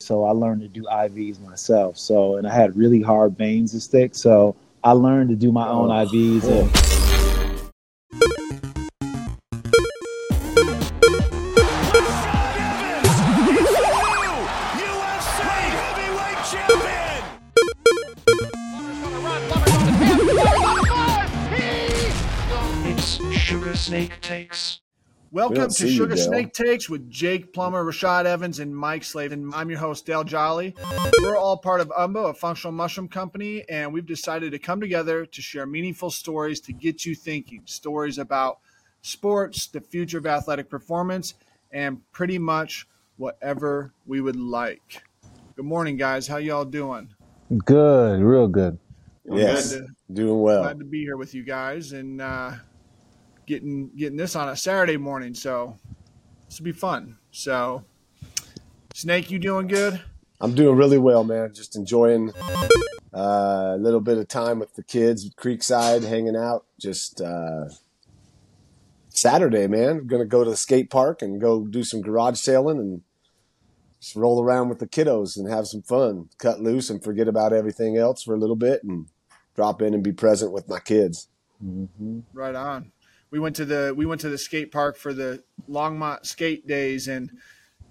So I learned to do IVs myself. So and I had really hard veins to stick. So I learned to do my own Oh, IVs. cool. And UFC heavyweight champion. It's Suga Snake Takes. Don't Welcome to Suga Dale. Snake Takes with Jake Plummer, Rashad Evans, and Mike Slavin. I'm your host, Dale Jolly. We're all part of UMBO, a functional mushroom company, and we've decided to come together to share meaningful stories to get you thinking. Stories about sports, the future of athletic performance, and pretty much whatever we would like. Good morning, guys. How y'all doing? good, real good. Yes, Glad to- doing well. Glad to be here with you guys and uh, getting getting this on a Saturday morning. So this will be fun. So Snake, you doing good? I'm doing really well, man. Just enjoying uh, a little bit of time with the kids Creekside, hanging out. Just uh, Saturday, man. I'm Going to go to the skate park and go do some garage sailing and just roll around with the kiddos and have some fun. Cut loose and forget about everything else for a little bit and drop in and be present with my kids. Right on. We went to the we went to the skate park for the Longmont skate days and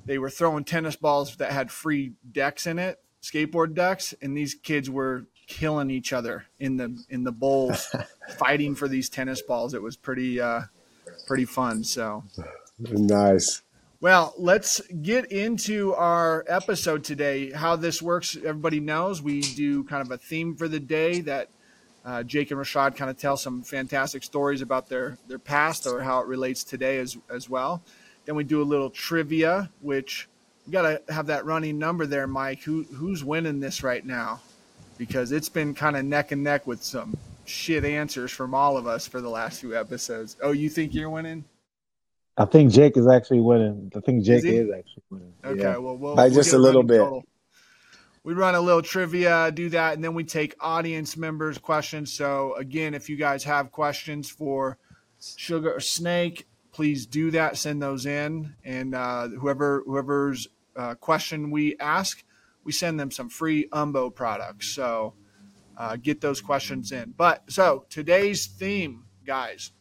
they were throwing tennis balls that had free decks in it, skateboard decks, and these kids were killing each other in the in the bowls, fighting for these tennis balls. It was pretty uh, pretty fun. So Nice. Well, let's get into our episode today. How this works, everybody knows we do kind of a theme for the day that uh, Jake and Rashad kind of tell some fantastic stories about their their past or how it relates today as as well. Then we do a little trivia, which we got to have that running number there, Mike. Who who's winning this right now? Because it's been kind of neck and neck with some shit answers from all of us for the last few episodes. Oh, you think you're winning? I think Jake is actually winning. I think Jake he? is actually winning. Okay, Yeah. well, we'll By we'll just a little bit. total. We run a little trivia, do that, and then we take audience members' questions. So again, if you guys have questions for Suga or Snake, please do that. Send those in, and uh, whoever whoever's uh, question we ask, we send them some free Umbo products. So uh, get those questions in. But so today's theme, guys,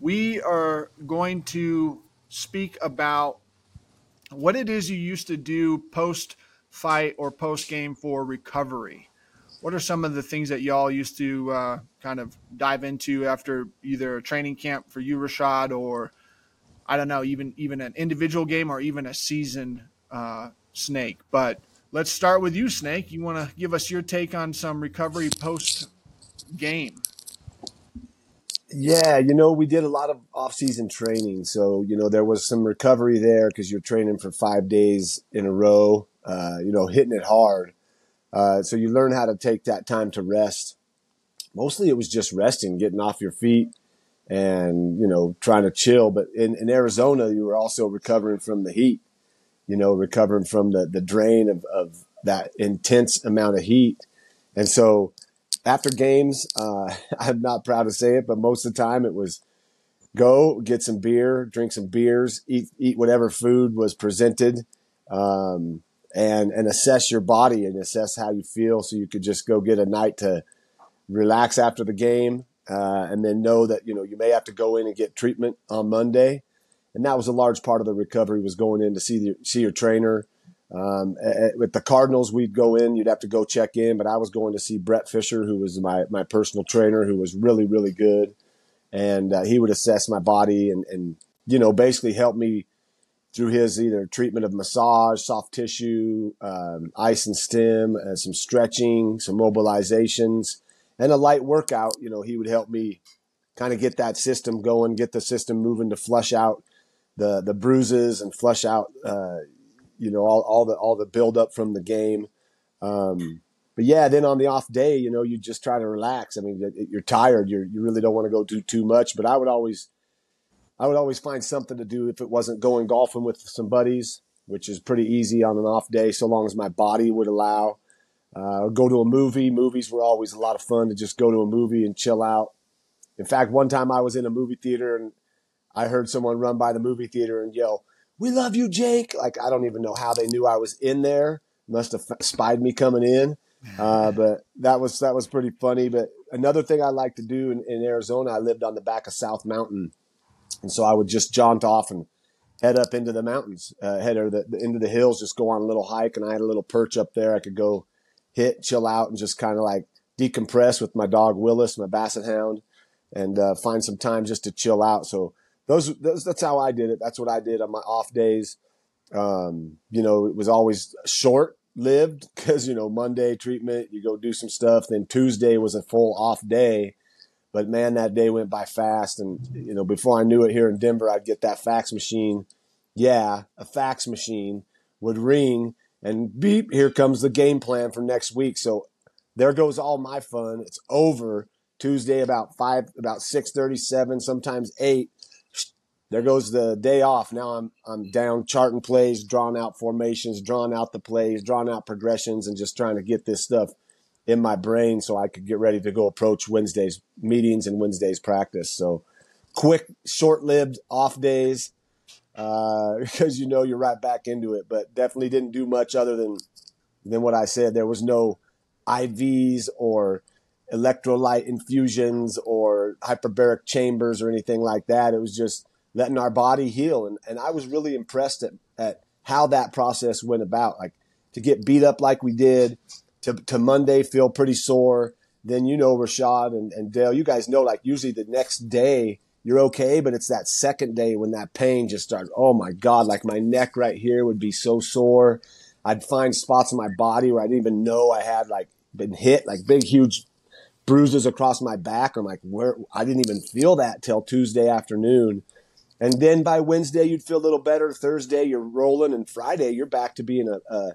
we are going to speak about what it is you used to do post fight or post game for recovery. What are some of the things that y'all used to uh, kind of dive into after either a training camp for you, Rashad, or I don't know, even even an individual game or even a season uh, snake? But let's start with you, Snake. You want to give us your take on some recovery post game? Yeah, you know, we did a lot of off-season training, so you know there was some recovery there because you're training for five days in a row. Uh, you know, hitting it hard, uh, so you learn how to take that time to rest. Mostly, it was just resting, getting off your feet, and you know, trying to chill. But in, in Arizona, you were also recovering from the heat. You know, recovering from the the drain of, of that intense amount of heat, and so after games, uh, I'm not proud to say it, but most of the time it was go get some beer, drink some beers, eat eat whatever food was presented, um, and and assess your body and assess how you feel, so you could just go get a night to relax after the game, uh, and then know that you know you may have to go in and get treatment on Monday, and that was a large part of the recovery was going in to see the, see your trainer. Um, a- a- with the Cardinals, we'd go in, you'd have to go check in, but I was going to see Brett Fisher, who was my, my personal trainer, who was really, really good. And uh, he would assess my body and, and, you know, basically help me through his either treatment of massage, soft tissue, um, ice and stem, uh, some stretching, some mobilizations, and a light workout. You know, he would help me kind of get that system going, get the system moving to flush out the, the bruises and flush out, uh, you know all, all the all the build up from the game um, but yeah then on the off day you know you just try to relax i mean you're tired you're, you really don't want to go do too much but i would always i would always find something to do if it wasn't going golfing with some buddies which is pretty easy on an off day so long as my body would allow uh, or go to a movie movies were always a lot of fun to just go to a movie and chill out in fact one time i was in a movie theater and i heard someone run by the movie theater and yell "We love you, Jake." Like I don't even know how they knew I was in there. Must have spied me coming in. Uh, but that was that was pretty funny. But another thing I like to do in, in Arizona, I lived on the back of South Mountain, and so I would just jaunt off and head up into the mountains, uh, head or the, into the hills, just go on a little hike. And I had a little perch up there. I could go hit, chill out, and just kind of like decompress with my dog Willis, my Basset Hound, and uh, find some time just to chill out. So those, those, that's how I did it. That's what I did on my off days. Um, you know, it was always short lived because you know Monday treatment, you go do some stuff. Then Tuesday was a full off day, but man, that day went by fast. And you know, before I knew it, here in Denver, I'd get that fax machine. Yeah, a fax machine would ring and beep. Here comes the game plan for next week. So there goes all my fun. It's over Tuesday about five, about six thirty-seven, sometimes eight. There goes the day off. Now I'm I'm down charting plays, drawing out formations, drawing out the plays, drawing out progressions, and just trying to get this stuff in my brain so I could get ready to go approach Wednesday's meetings and Wednesday's practice. So quick, short-lived off days uh, because you know you're right back into it. But definitely didn't do much other than than what I said. There was no IVs or electrolyte infusions or hyperbaric chambers or anything like that. It was just letting our body heal. And, and I was really impressed at, at how that process went about. Like to get beat up like we did, to, to Monday feel pretty sore. Then, you know, Rashad and, and Dale, you guys know, like usually the next day you're okay, but it's that second day when that pain just starts. Oh my God, like my neck right here would be so sore. I'd find spots in my body where I didn't even know I had like been hit, like big, huge bruises across my back. I'm like, where I didn't even feel that till Tuesday afternoon. And then by Wednesday, you'd feel a little better. Thursday, you're rolling. And Friday, you're back to being a, a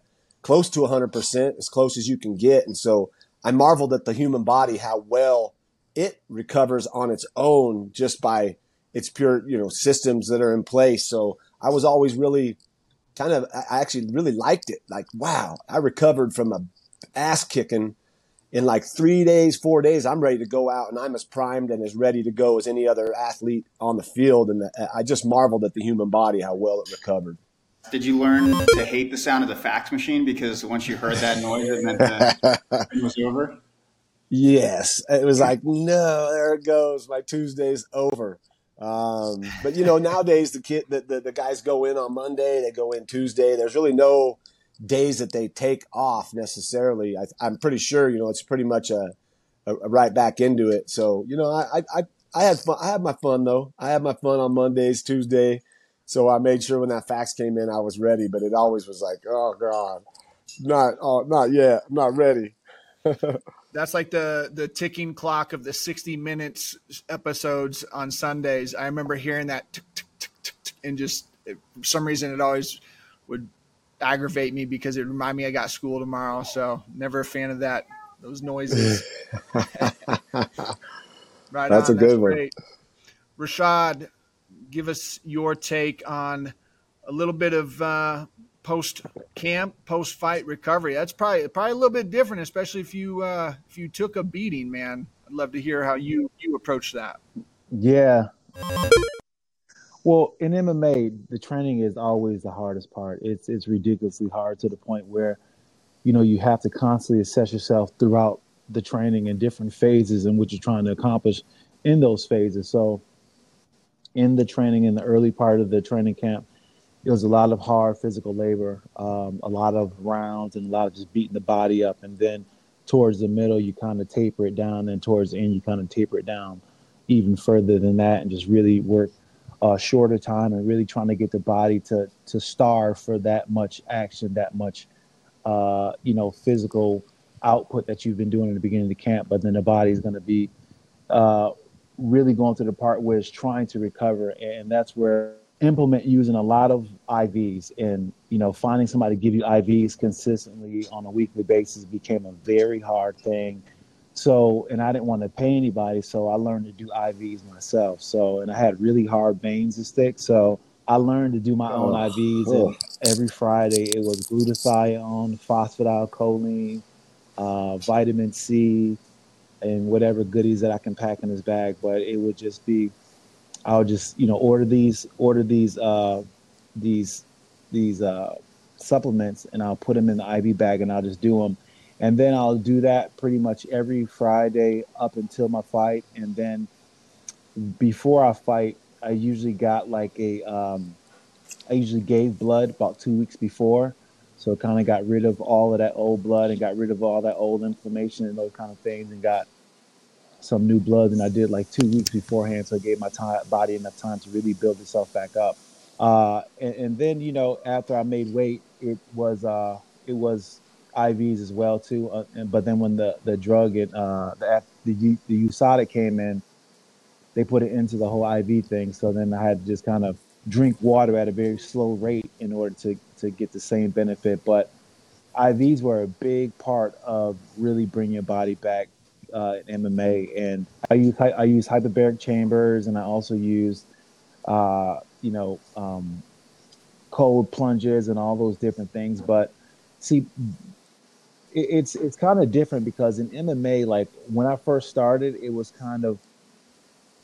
close to 100%, as close as you can get. And so I marveled at the human body, how well it recovers on its own just by its pure, you know, systems that are in place. So I was always really kind of, I actually really liked it. Like, wow, I recovered from a ass kicking in like three days, four days, I'm ready to go out and I'm as primed and as ready to go as any other athlete on the field. And uh, I just marveled at the human body, how well it recovered. Did you learn to hate the sound of the fax machine because once you heard that noise, it meant that it was over? Yes. It was like, no, there it goes. My Tuesday's over. Um, but you know, nowadays the kid, the, the, the guys go in on Monday, they go in Tuesday. There's really no, days that they take off necessarily. I, am pretty sure, you know, it's pretty much a, a, a, right back into it. So, you know, I, I, I had fun. I had my fun though. I had my fun on Mondays, Tuesday. So I made sure when that fax came in, I was ready, but it always was like, oh God, not, oh, not yet. I'm not ready. That's like the the ticking clock of the 60 minutes episodes on Sundays. I remember hearing that tick, tick, tick, tick, tick, and just for some reason it always would aggravate me because it remind me I got school tomorrow. So never a fan of that. Those noises. right. That's on. a good That's one. Rashad, give us your take on a little bit of uh, post camp, post fight recovery. That's probably probably a little bit different, especially if you uh, if you took a beating, man. I'd love to hear how you you approach that. Yeah, well, in MMA, the training is always the hardest part. It's it's ridiculously hard to the point where, you know, you have to constantly assess yourself throughout the training in different phases in which you're trying to accomplish in those phases. So, in the training, in the early part of the training camp, it was a lot of hard physical labor, um, a lot of rounds, and a lot of just beating the body up. And then towards the middle, you kind of taper it down, and towards the end, you kind of taper it down even further than that, and just really work uh, shorter time and really trying to get the body to to starve for that much action, that much uh, you know physical output that you've been doing in the beginning of the camp. But then the body is going to be uh, really going to the part where it's trying to recover, and that's where implement using a lot of IVs and you know finding somebody to give you IVs consistently on a weekly basis became a very hard thing so, and I didn't want to pay anybody, so I learned to do IVs myself. So, and I had really hard veins to stick, so I learned to do my own oh, IVs. Cool. And every Friday, it was glutathione, phosphatidylcholine, uh, vitamin C, and whatever goodies that I can pack in this bag. But it would just be, I'll just you know order these order these uh, these these uh, supplements and I'll put them in the IV bag and I'll just do them. And then I'll do that pretty much every Friday up until my fight. And then before I fight, I usually got like a, um, I usually gave blood about two weeks before. So it kind of got rid of all of that old blood and got rid of all that old inflammation and those kind of things and got some new blood than I did like two weeks beforehand. So it gave my time, body enough time to really build itself back up. Uh, and, and then, you know, after I made weight, it was, uh, it was IVs as well too. Uh, and, but then when the, the drug and, uh, the, the, the USADA came in, they put it into the whole IV thing. So then I had to just kind of drink water at a very slow rate in order to, to get the same benefit. But IVs were a big part of really bringing your body back uh, in MMA. And I use I use hyperbaric chambers, and I also use uh, you know um, cold plunges and all those different things. But see, it, it's it's kind of different because in MMA, like when I first started, it was kind of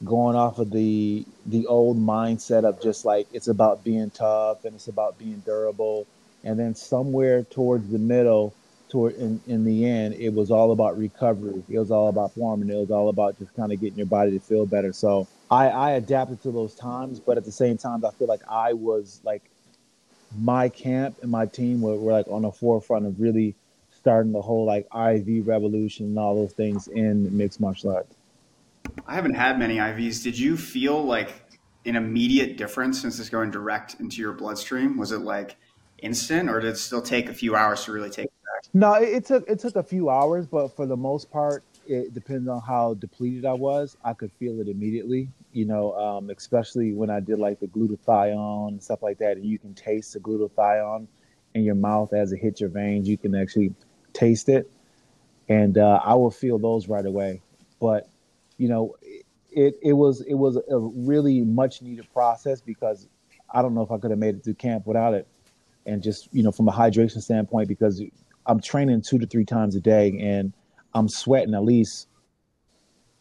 going off of the the old mindset of just like it's about being tough and it's about being durable. And then somewhere towards the middle toward in, in the end it was all about recovery. It was all about forming it was all about just kind of getting your body to feel better. So i i adapted to those times but at the same time i feel like i was like my camp and my team were, were like on the forefront of really starting the whole like iv revolution and all those things in mixed martial arts I haven't had many IVs. Did you feel like an immediate difference since it's going direct into your bloodstream? Was it like instant, or did it still take a few hours to really take effect? No, it, it took it took a few hours, but for the most part, it depends on how depleted I was. I could feel it immediately. You know, um, especially when I did like the glutathione and stuff like that, and you can taste the glutathione in your mouth as it hits your veins. You can actually taste it, and uh, I will feel those right away. But you know, it it was it was a really much needed process because I don't know if I could have made it through camp without it, and just you know from a hydration standpoint because I'm training two to three times a day and I'm sweating at least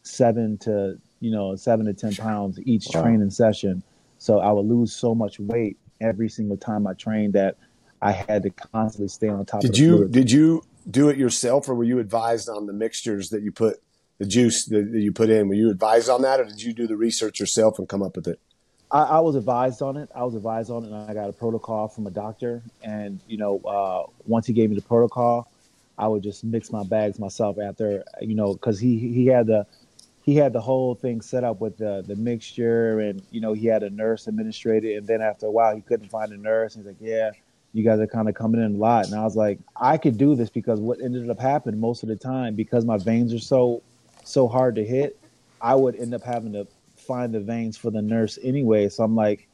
seven to you know seven to ten pounds each wow. training session, so I would lose so much weight every single time I trained that I had to constantly stay on top. Did you did you do it yourself, or were you advised on the mixtures that you put the juice that, you put in. Were you advised on that, or did you do the research yourself and come up with it? I, I was advised on it. I was advised on it, and I got a protocol from a doctor. And you know, uh, once he gave me the protocol, I would just mix my bags myself after you know, because he he had the he had the whole thing set up with the the mixture, and you know, he had a nurse administrate it. And then after a while, he couldn't find a nurse. He's like, "Yeah, you guys are kind of coming in a lot." And I was like, "I could do this because what ended up happening most of the time because my veins are so so hard to hit, I would end up having to find the veins for the nurse anyway. So I'm like,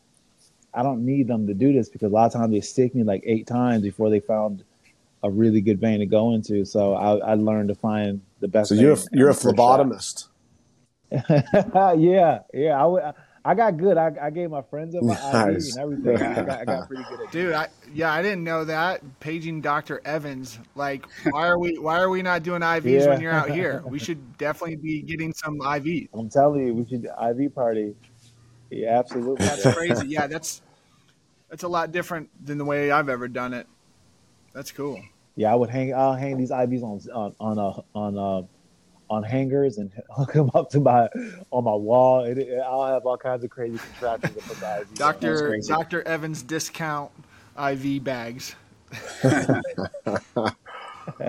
I don't need them to do this because a lot of times they stick me like eight times before they found a really good vein to go into. So I, I learned to find the best. So you're a, you're a phlebotomist. yeah, yeah. I would. I got good. I, I gave my friends up my nice. and everything. I got, I got pretty good at Dude, I, yeah, I didn't know that. Paging Dr. Evans. Like, why are we why are we not doing IVs yeah. when you're out here? We should definitely be getting some IVs. I'm telling you, we should IV party. Yeah, absolutely. That's crazy. Yeah, that's that's a lot different than the way I've ever done it. That's cool. Yeah, I would hang. I'll hang these IVs on on on a on a on hangers and hook them up to my on my wall. It, it, I'll have all kinds of crazy contraptions to put the IV. Doctor Doctor Evans discount IV bags.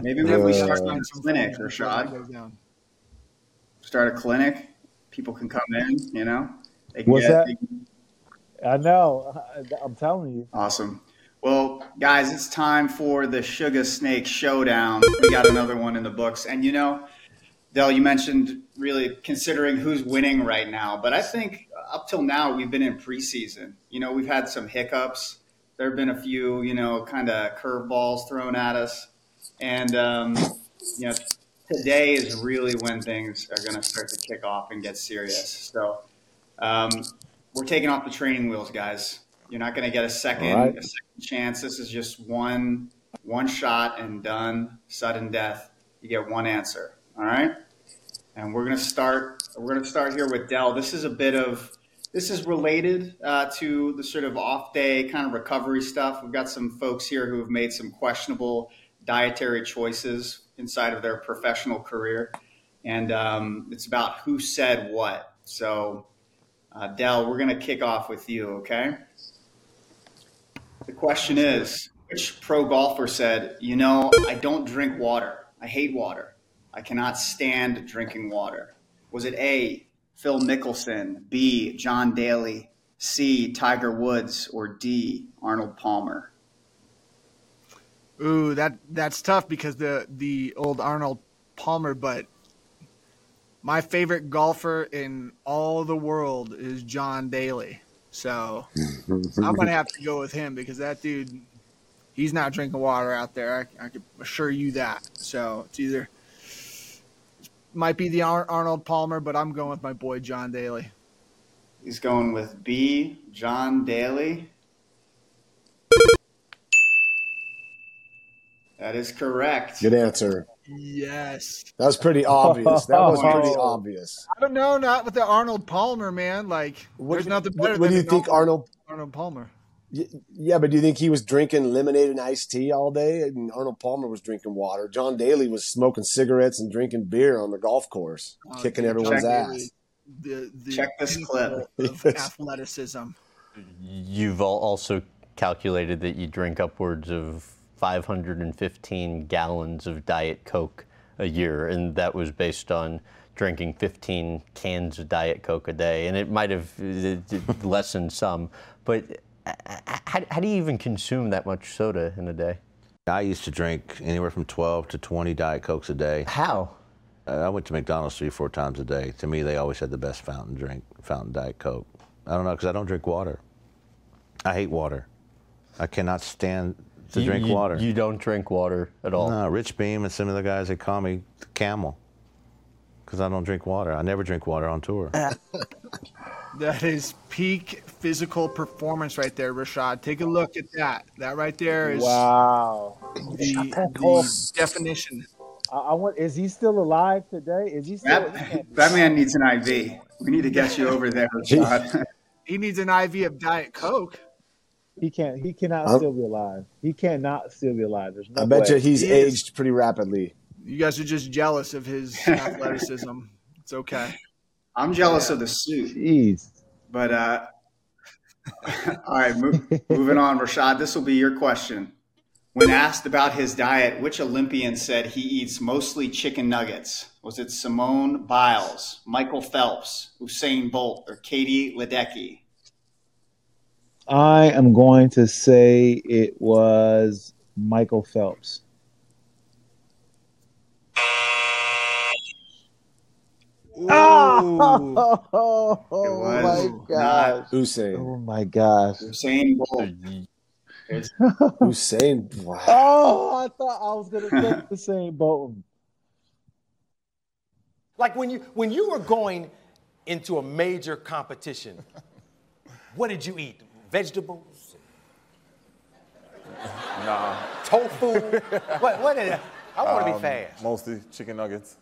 Maybe uh, we start uh, a clinic, Rashad. Start a clinic. People can come in. You know. What's get, that? I know. I'm telling you. Awesome. Well, guys, it's time for the Suga Snake Showdown. We got another one in the books, and you know Del, you mentioned really considering who's winning right now, but I think up till now we've been in preseason. You know, we've had some hiccups. There have been a few, you know, kind of curveballs thrown at us, and um, you know, today is really when things are going to start to kick off and get serious. So um, we're taking off the training wheels, guys. You're not going to get a second, right. a second chance. This is just one one shot and done, sudden death. You get one answer. All right. And we're going to start. We're going to start here with Dell. This is a bit of this is related uh, to the sort of off day kind of recovery stuff. We've got some folks here who have made some questionable dietary choices inside of their professional career, and um, it's about who said what. So, uh, Dell, we're going to kick off with you, okay? The question is which pro golfer said, You know, I don't drink water. I hate water. I cannot stand drinking water. Was it A, Phil Mickelson, B, John Daly, C, Tiger Woods, or D, Arnold Palmer? Ooh, that that's tough because the the old Arnold Palmer, but my favorite golfer in all the world is John Daly. So I'm gonna have to go with him because that dude, he's not drinking water out there. I, I can assure you that. So it's either might be the Ar- Arnold Palmer, but I'm going with my boy John Daly. He's going with B, John Daly. That is correct. Good answer. Yes. That was pretty obvious. That was pretty oh. obvious. I don't know, not with the Arnold Palmer, man. Like, What, there's nothing better what than do you think. Arnold? Arnold Palmer. Y- Yeah, but do you think he was drinking lemonade and iced tea all day? And Arnold Palmer was drinking water. John Daly was smoking cigarettes and drinking beer on the golf course, Oh, kicking dude, everyone's John ass. The, the Check this clip. of athleticism. You've also calculated that you drink upwards of 515 gallons of Diet Coke a year, and that was based on drinking 15 cans of Diet Coke a day. And it might have lessened some, but how, how do you even consume that much soda in a day? I used to drink anywhere from 12 to 20 Diet Cokes a day. How? Uh, I went to McDonald's three, four times a day. To me, they always had the best fountain drink, fountain Diet Coke. I don't know, because I don't drink water. I hate water. I cannot stand to You- drink you- water. You don't drink water at all. No, Rich Beem and some of the guys, they call me the camel because I don't drink water. I never drink water on tour. Uh. That is peak physical performance right there, Rashad. Take a look at that. That right there is Wow. the, the definition. I, I want. Is he still alive today? Is he still? he That, that man needs an IV. We need to get you over there, Rashad. He needs an IV of Diet Coke. He can't. He cannot I'm- still be alive. He cannot still be alive. There's no I bet way. you he's He aged pretty rapidly. You guys are just jealous of his athleticism. It's okay. I'm jealous of the suit. Jeez. But uh, all right, mo- moving on, Rashad. This will be your question. When asked about his diet, which Olympian said he eats mostly chicken nuggets? Was it Simone Biles, Michael Phelps, Usain Bolt, or Katie Ledecky? I am going to say it was Michael Phelps. Oh, was my gosh. Usain. Oh my gosh. Usain Bolt. It's- Usain. Wow. Oh, I thought I was gonna say the same boat. Like when you when you were going into a major competition, what did you eat? Vegetables? Nah, Tofu? what what did I want to um, be fast. Mostly chicken nuggets.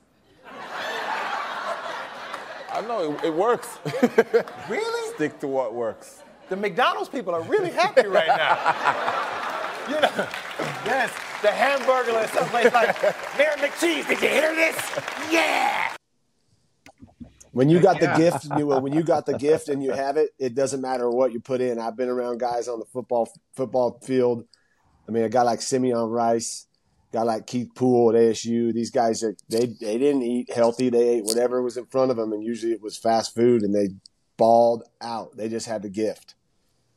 I know it, it works. Really? Stick to what works. The McDonald's people are really happy right now. you know, yes, the hamburger at some place like Mayor McCheese. Did you hear this? Yeah. When you got the gift, you, when you got the gift and you have it, it doesn't matter what you put in. I've been around guys on the football football field. I mean, a guy like Simeon Rice, a guy like Keith Poole at ASU. These guys are they they didn't eat healthy. They ate whatever was in front of them, and usually it was fast food, and they balled out. They just had the gift.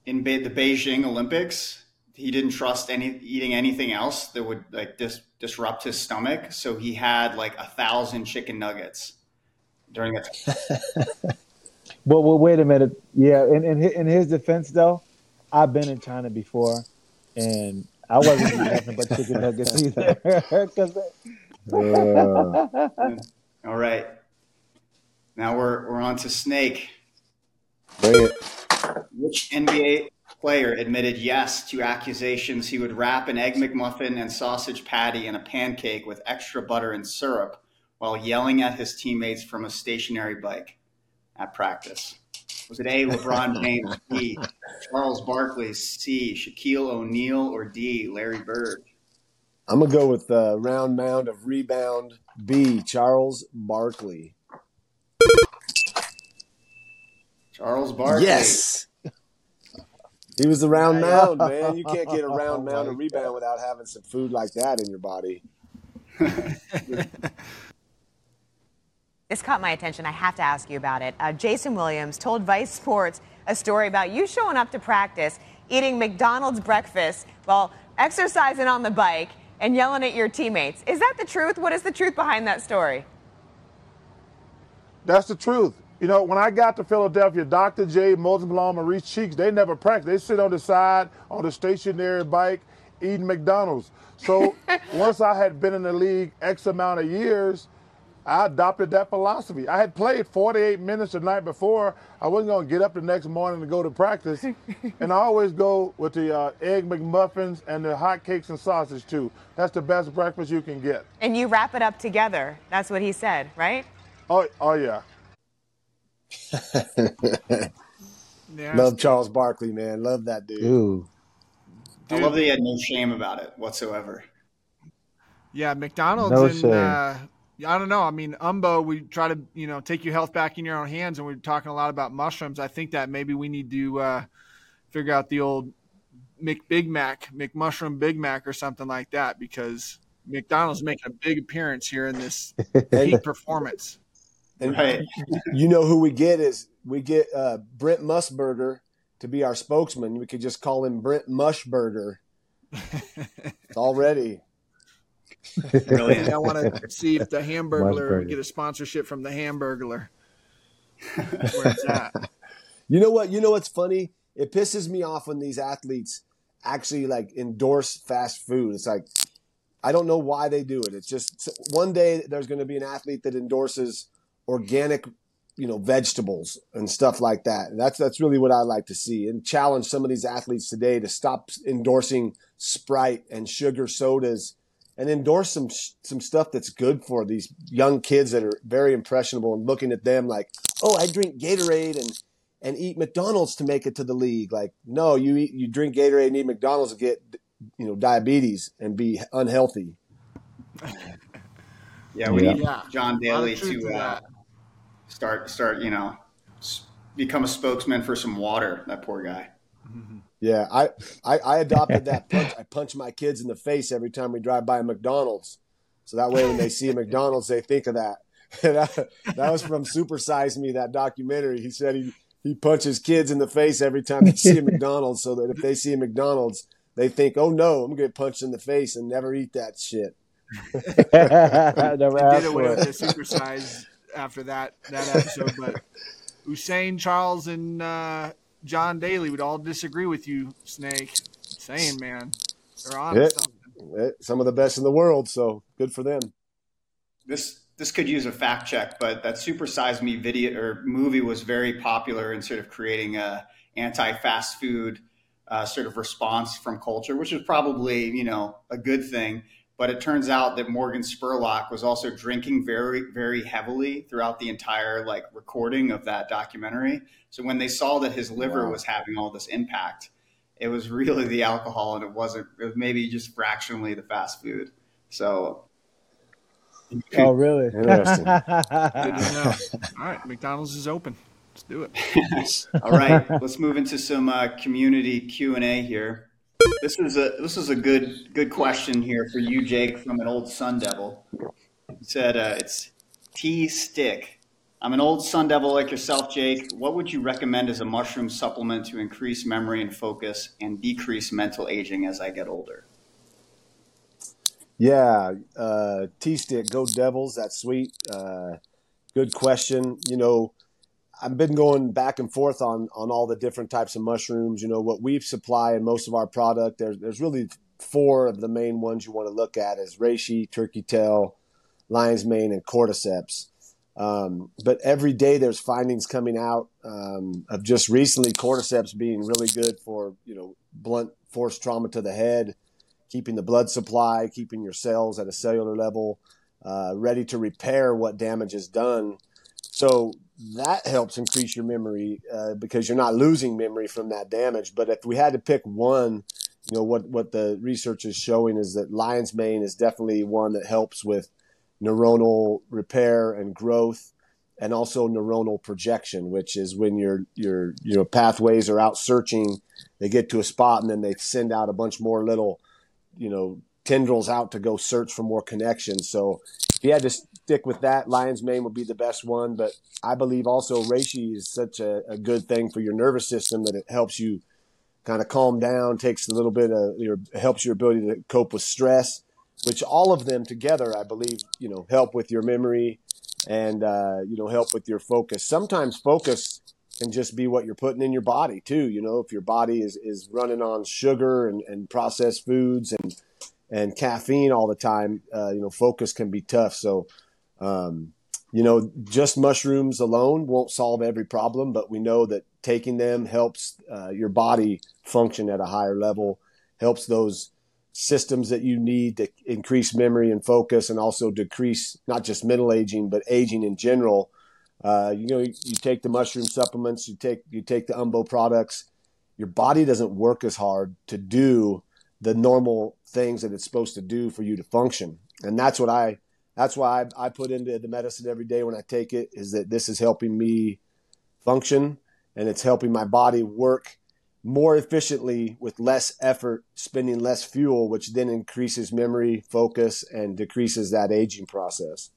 in Be- the Beijing Olympics, he didn't trust any eating anything else that would like dis- disrupt his stomach. So he had like a thousand chicken nuggets during that. But well, wait a minute. Yeah, in, in in his defense though, I've been in China before, and I wasn't eating nothing but chicken nuggets either. they- Uh, All right, now we're we're on to Snake. bring it. Which NBA player admitted yes to accusations he would wrap an egg McMuffin and sausage patty in a pancake with extra butter and syrup while yelling at his teammates from a stationary bike at practice? Was it A. LeBron James, B. Charles Barkley, C. Shaquille O'Neal, or D. Larry Bird? I'm gonna go with the round mound of rebound. B. Charles Barkley. Charles Barkley. Yes. He was the round mound, man. You can't get a round mound of rebound without having some food like that in your body. This caught my attention. I have to ask you about it. Uh, Jason Williams told Vice Sports a story about you showing up to practice, eating McDonald's breakfast while exercising on the bike and yelling at your teammates. Is that the truth? What is the truth behind that story? That's the truth. You know, when I got to Philadelphia, Dr. J, Moses Malone, Maurice Cheeks, they never practice. They sit on the side on the stationary bike eating McDonald's. So once I had been in the league X amount of years, I adopted that philosophy. I had played 48 minutes the night before. I wasn't going to get up the next morning to go to practice. and I always go with the uh, egg McMuffins and the hot cakes and sausage, too. That's the best breakfast you can get. And you wrap it up together. That's what he said, right? Oh, oh yeah. Yeah. Love Charles Barkley, man. Love that dude. Ooh. I love that he had no shame about it whatsoever. Yeah, McDonald's No and shame. uh, I don't know. I mean, Umbo, we try to you know take your health back in your own hands, and we're talking a lot about mushrooms. I think that maybe we need to uh, figure out the old Mc Big Mac, McMushroom Big Mac, or something like that, because McDonald's making a big appearance here in this peak performance. And Right. you know who we get is we get uh, Brent Musburger to be our spokesman. We could just call him Brent Mushburger. It's already. Brilliant. I want to see if the Hamburglar Musburger. get a sponsorship from the Hamburglar. It's. You know what? You know what's funny? It pisses me off when these athletes actually like endorse fast food. It's like I don't know why they do it. It's just one day there's going to be an athlete that endorses organic, you know, vegetables and stuff like that. That's that's really what I like to see and challenge some of these athletes today to stop endorsing Sprite and sugar sodas and endorse some some stuff that's good for these young kids that are very impressionable and looking at them like, "Oh, I drink Gatorade and and eat McDonald's to make it to the league." Like, no, you eat you drink Gatorade and eat McDonald's to get you know diabetes and be unhealthy. Yeah, we Yeah. need John Daly to to uh, start start you know become a spokesman for some water. That poor guy. Yeah, I, I, I adopted that punch. I punch my kids in the face every time we drive by a McDonald's. So that way when they see a McDonald's, they think of that. that, that was from Supersize Me, that documentary. He said he, he punches kids in the face every time they see a McDonald's so that if they see a McDonald's, they think, oh no, I'm going to get punched in the face and never eat that shit. I Never They asked did for away with the supersize after that that episode, but Usain Charles and uh, John Daly would all disagree with you, Snake. Saying, man, they're on Yeah. something. Eh, Some of the best in the world, so good for them. This this could use a fact check, but that Super Size Me video or movie was very popular in sort of creating a anti fast food uh, sort of response from culture, which is probably you know a good thing. But it turns out that Morgan Spurlock was also drinking very very heavily throughout the entire like recording of that documentary. So when they saw that his liver Wow. was having all this impact, it was really the alcohol, and it wasn't. It was maybe just fractionally the fast food. So Oh, really? Interesting. Good to know. All right, McDonald's is open. Let's do it. All right, let's move into some uh, community Q and A here. This is a this is a good good question here for you, Jake, from an old Sun Devil. He said uh, it's T Stick. I'm an old Sun Devil like yourself, Jake. What would you recommend as a mushroom supplement to increase memory and focus and decrease mental aging as I get older? Yeah, uh, T stick, go Devils. That's sweet. Uh, good question. You know, I've been going back and forth on on all the different types of mushrooms. You know, what we supply in most of our product. There's there's really four of the main ones you want to look at: is reishi, turkey tail, lion's mane, and cordyceps. Um, but every day there's findings coming out um, of just recently cordyceps being really good for you know blunt force trauma to the head keeping the blood supply, keeping your cells at a cellular level, uh, ready to repair what damage is done. So that helps increase your memory uh, because you're not losing memory from that damage. But if we had to pick one, you know what what the research is showing is that lion's mane is definitely one that helps with neuronal repair and growth and also neuronal projection which is when your your your pathways are out searching they get to a spot and then they send out a bunch more little you know tendrils out to go search for more connections so if you had to stick with that lion's mane would be the best one but i believe also reishi is such a, a good thing for your nervous system that it helps you kind of calm down takes a little bit of your helps your ability to cope with stress which all of them together, I believe, you know, help with your memory and, uh, you know, help with your focus. Sometimes focus can just be what you're putting in your body too. You know, if your body is, is running on sugar and, and processed foods and, and caffeine all the time, uh, you know, focus can be tough. So, um, you know, just mushrooms alone won't solve every problem, but we know that taking them helps uh, your body function at a higher level, helps those systems that you need to increase memory and focus and also decrease not just mental aging but aging in general. Uh, you know you, you, take the mushroom supplements you take you take the umbo products your body doesn't work as hard to do the normal things that it's supposed to do for you to function. And that's what i that's why I, I put into the medicine every day when i take it is that this is helping me function and it's helping my body work more efficiently with less effort, spending less fuel, which then increases memory, focus, and decreases that aging process.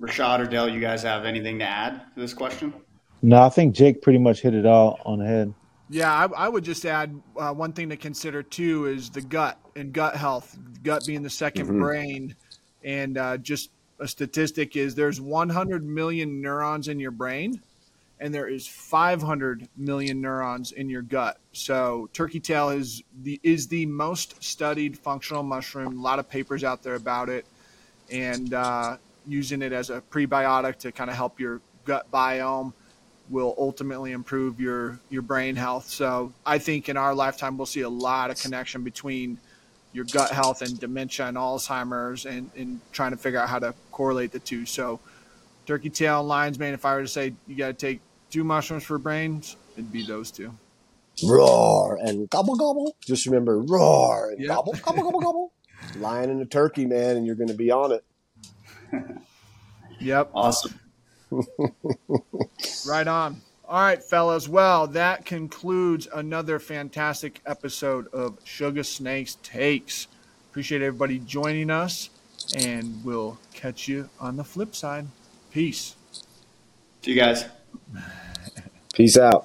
Rashad or Dell, you guys have anything to add to this question? No, I think Jake pretty much hit it all on the head. Yeah, I, I would just add uh, one thing to consider too is the gut and gut health. Gut being the 2nd mm-hmm. brain, and uh, just a statistic is there's 100 million neurons in your brain and there is 500 million neurons in your gut. So turkey tail is the is the most studied functional mushroom. A lot of papers out there about it, and uh, using it as a prebiotic to kind of help your gut biome will ultimately improve your your brain health. So I think in our lifetime we'll see a lot of connection between your gut health and dementia and Alzheimer's, and, and trying to figure out how to correlate the two. So turkey tail and lion's mane. If I were to say you got to take two mushrooms for brains, it'd be those two. Roar and gobble gobble. Just remember roar and yep. gobble gobble gobble gobble. Lion and a turkey, man, and you're going to be on it. yep. Awesome. right on. All right, fellas. Well, that concludes another fantastic episode of Suga Snakes Takes. Appreciate everybody joining us, and we'll catch you on the flip side. Peace. See you guys. Peace out.